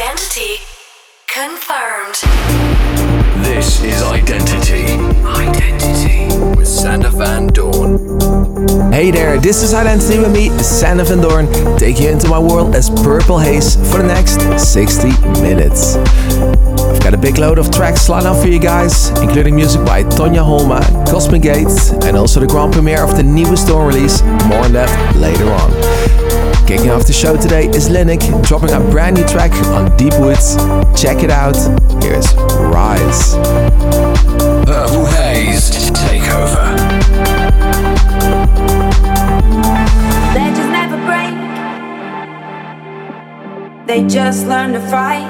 Identity confirmed. This is Identity. Identity. With Sander Van Doorn. Hey there, this is Identity with me, Sander Van Doorn, take you into my world as Purple Haze for the next 60 minutes. I've got a big load of tracks lined up for you guys, including music by Tonja Holma, Cosmic Gates, and also the grand premiere of the newest Doorn release. More on that later on. Kicking off the show today is Lynnic, dropping a brand new track on Deep Woods. Check it out. Here's Rise. Purple Haze Takeover. Legends never break. They just learn to fight.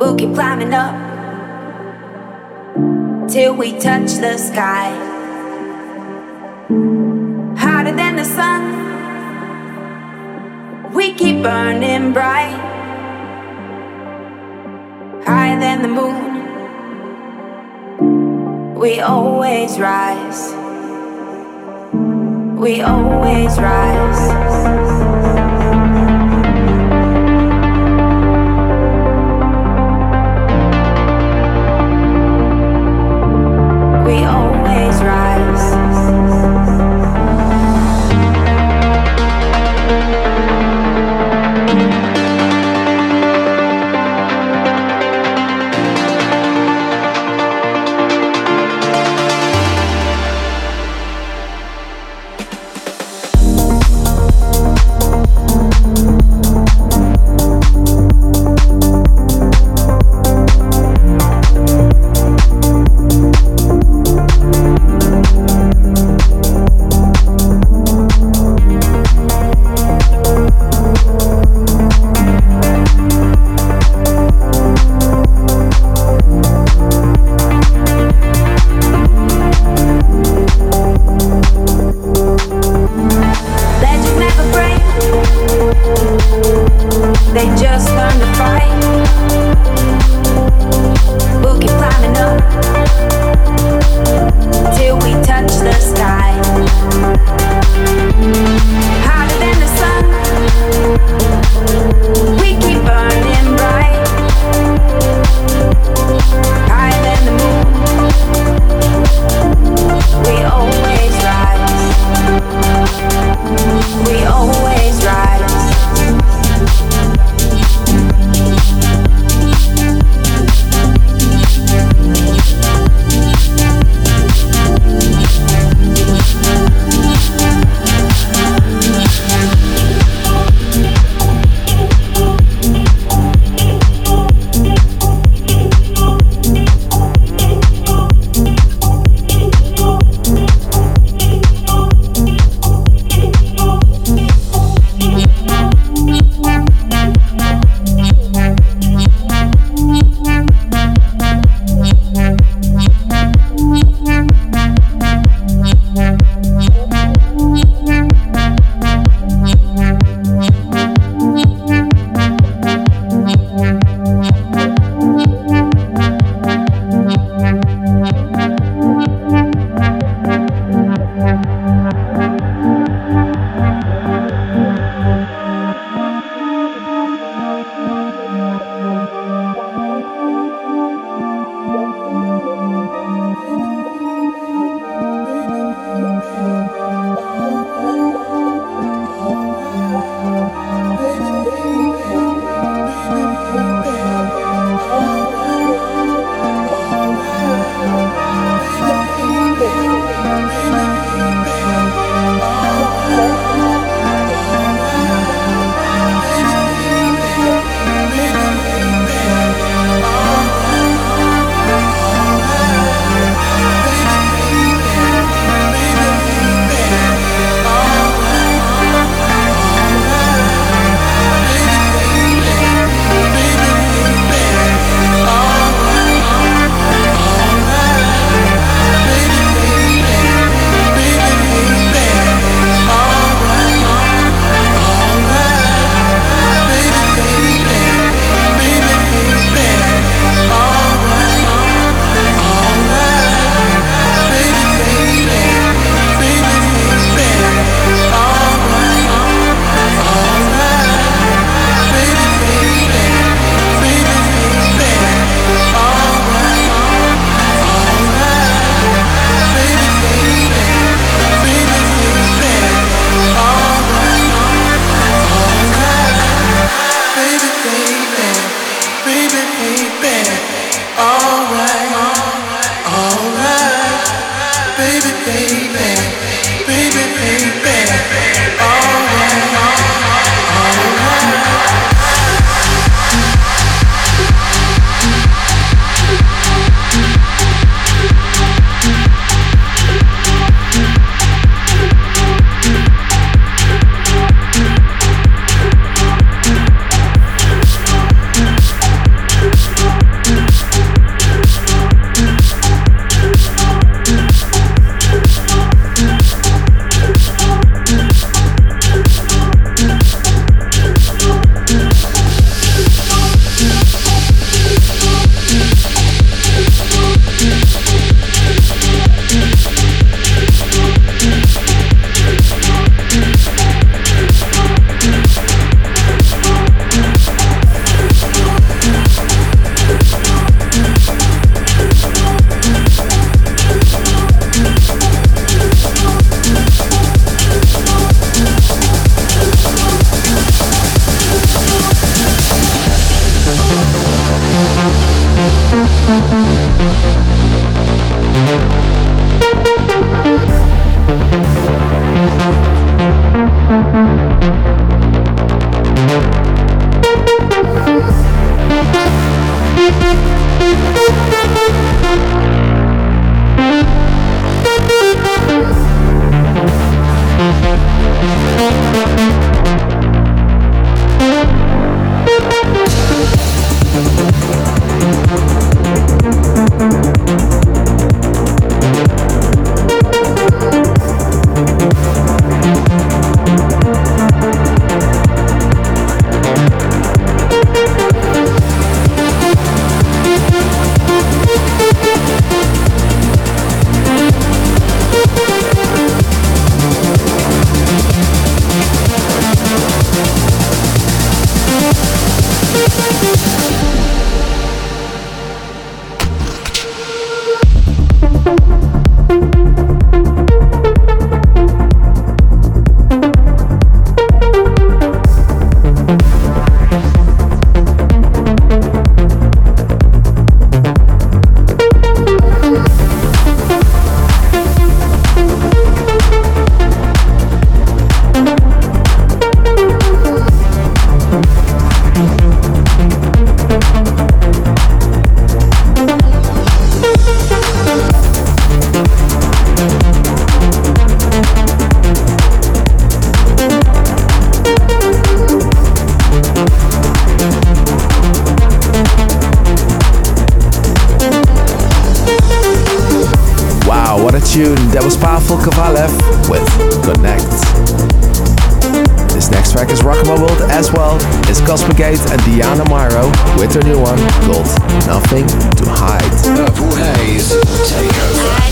We'll keep climbing up till we touch the sky hotter than the sun. We keep burning bright, higher than the moon. We always rise. We always rise. Thank Purple Haze, take over.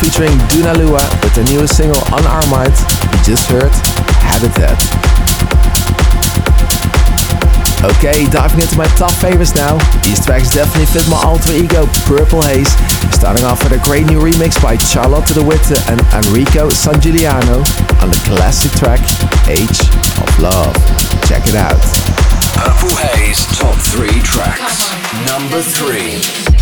Featuring Duna Lua with the newest single on Armind. You just heard Habitat. Okay, diving into my top favorites now. These tracks definitely fit my alter ego, Purple Haze. Starting off with a great new remix by Charlotte de Witte and Enrico Sangiuliano on the classic track Age of Love. Check it out. Purple Haze Top 3 Tracks. Number 3.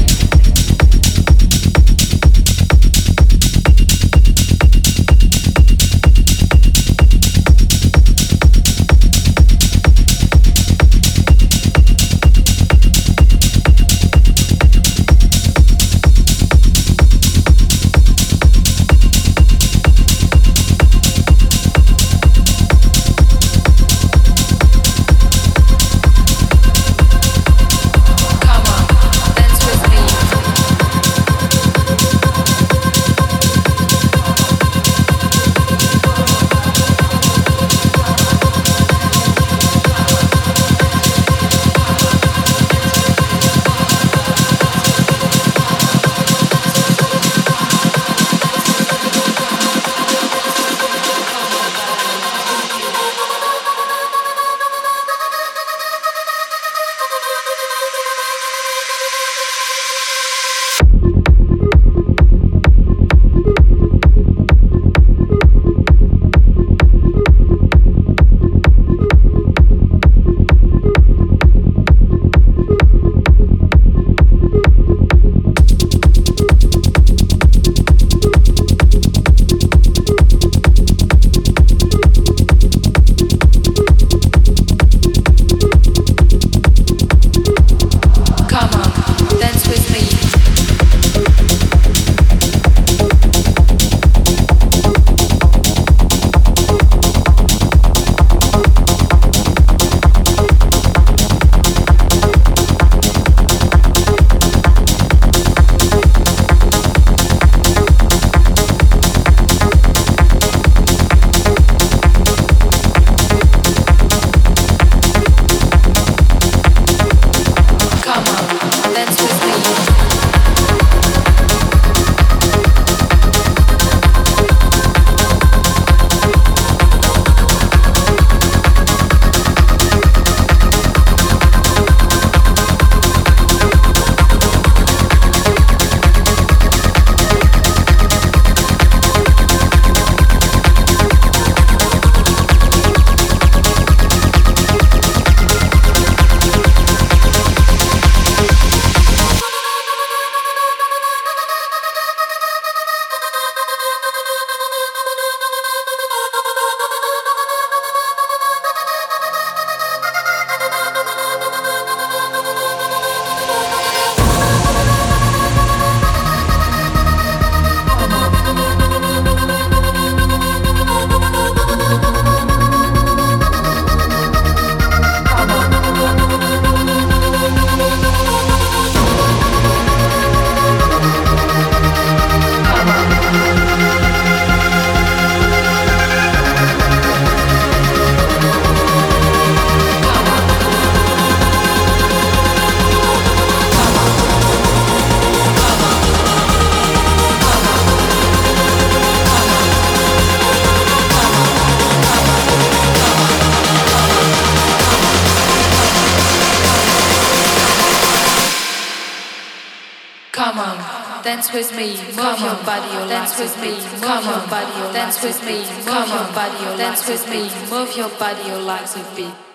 Dance with me, move your body, dance with me, move your body, dance with me, move your body, your legs a beat.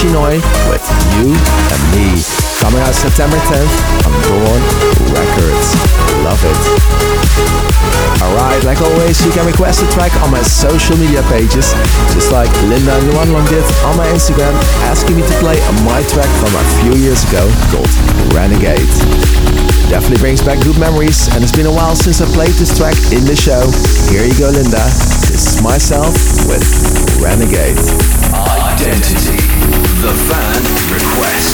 Shenoyy with You and Me. Coming out September 10th on Doorn Records. Love it. Alright, like always, you can request a track on my social media pages, just like Linda Nguyenlong did on my Instagram, asking me to play my track from a few years ago called Renegade. Definitely brings back good memories, and it's been a while since I played this track in the show. Here you go, Linda. This is myself with Renegade. Identity. The fan request.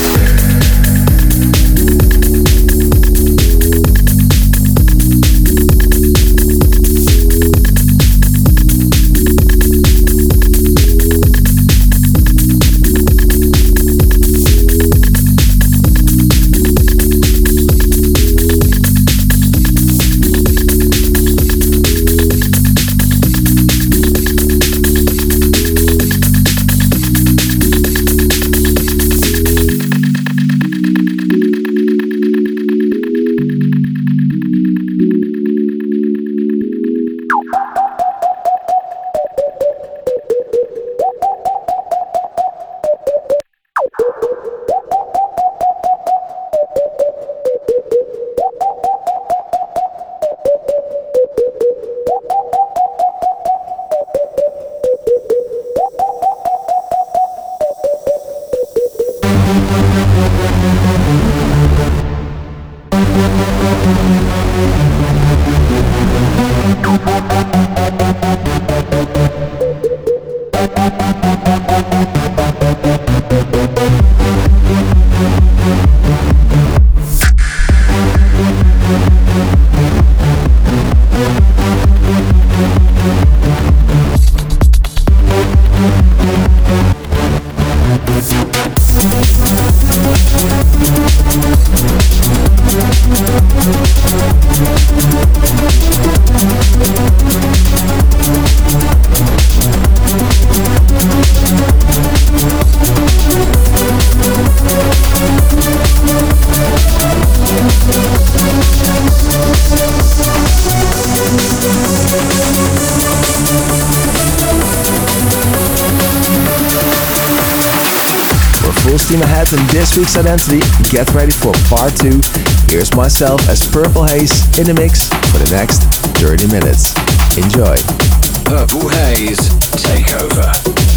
Ahead in this week's Identity. Get ready for part 2. Here's myself as Purple Haze in the mix for the next 30 minutes. Enjoy. Purple Haze Takeover.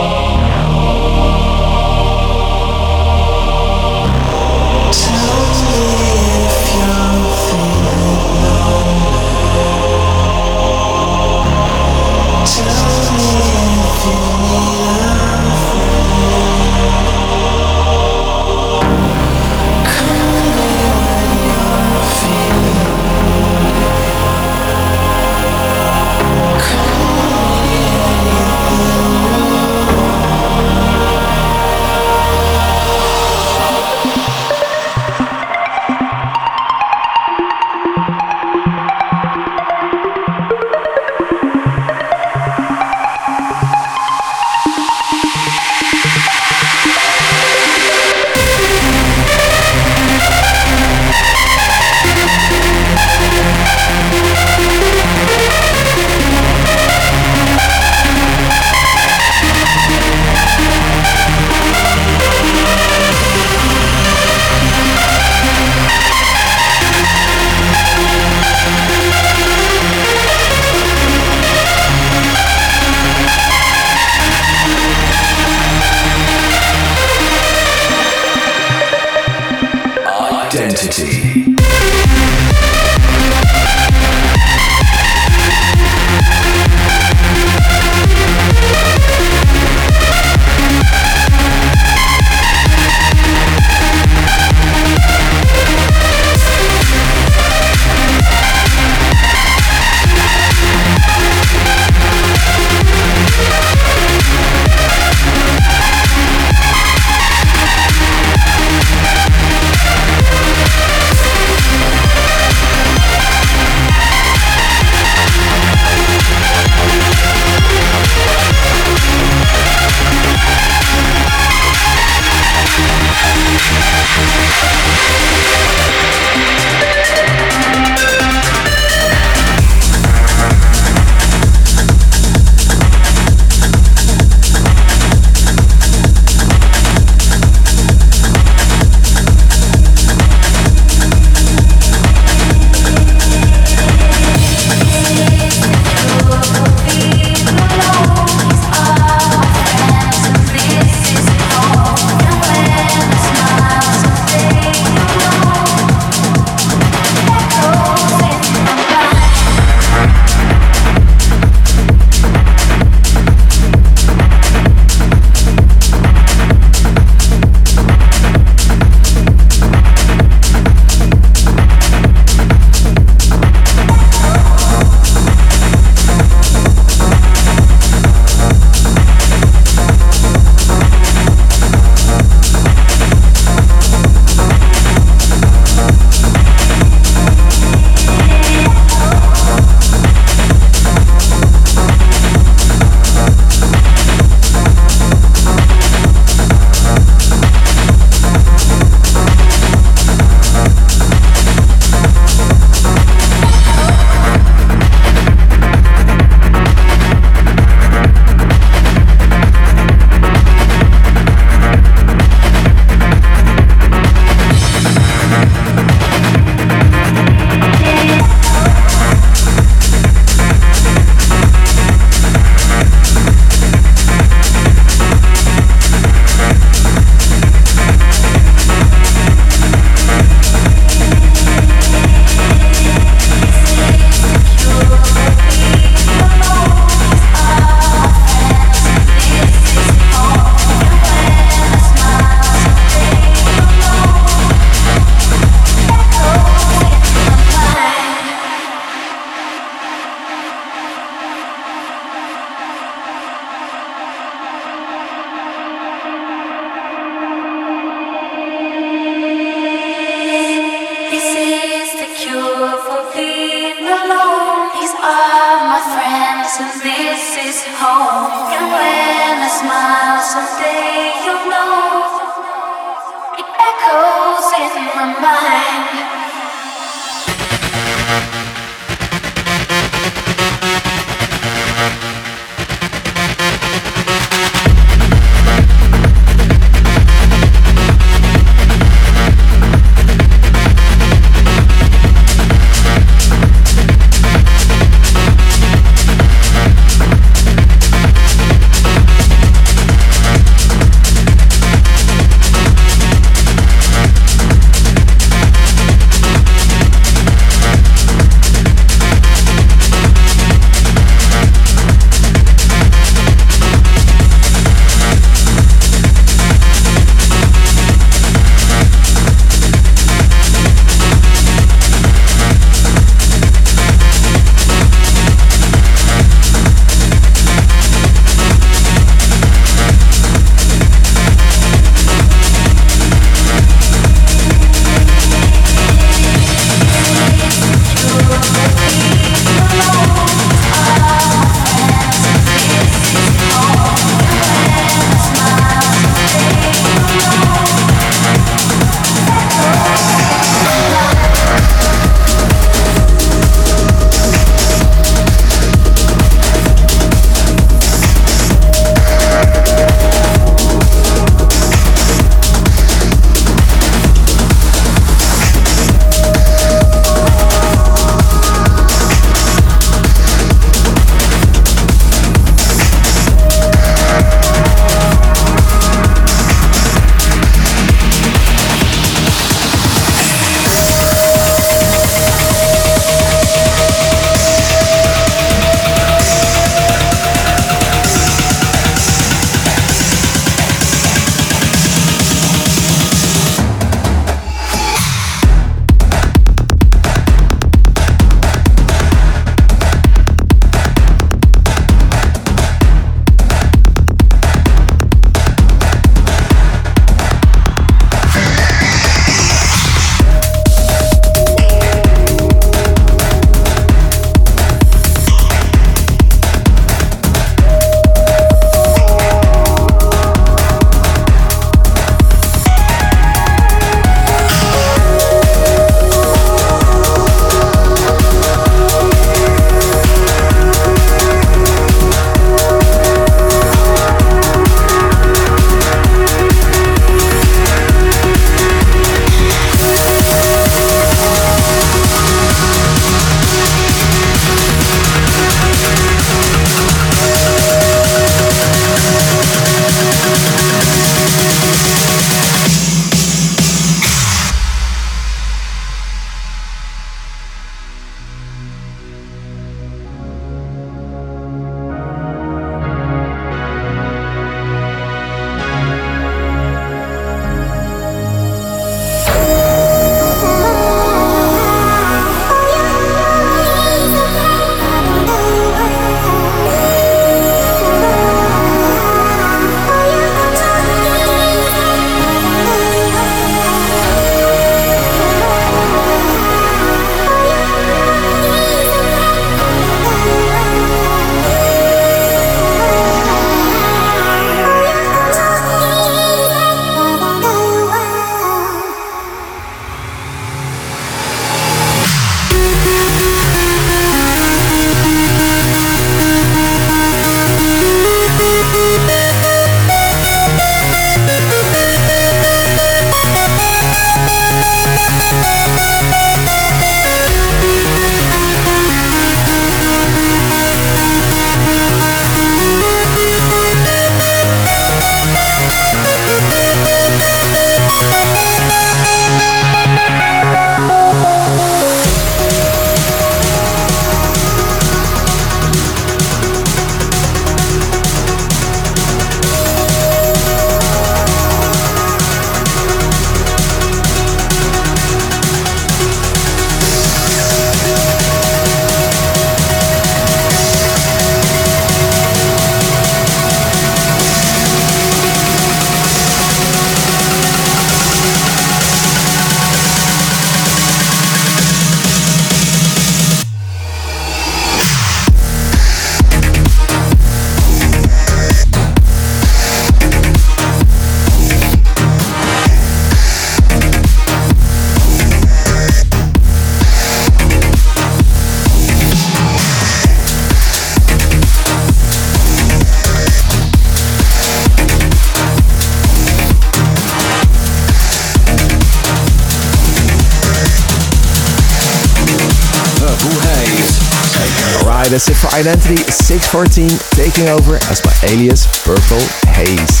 Identity 614, taking over as my alias Purple Haze.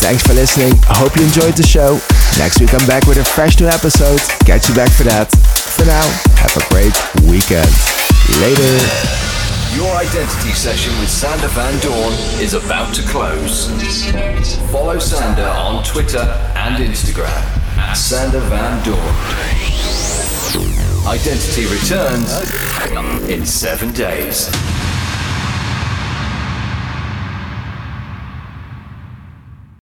Thanks for listening. I hope you enjoyed the show. Next week I'm back with a fresh new episode. Catch you back for that. For now, have a great weekend. Later. Your identity session with Sander Van Doorn is about to close. Follow Sander on Twitter and Instagram at Sander Van Doorn. Identity returns in seven days.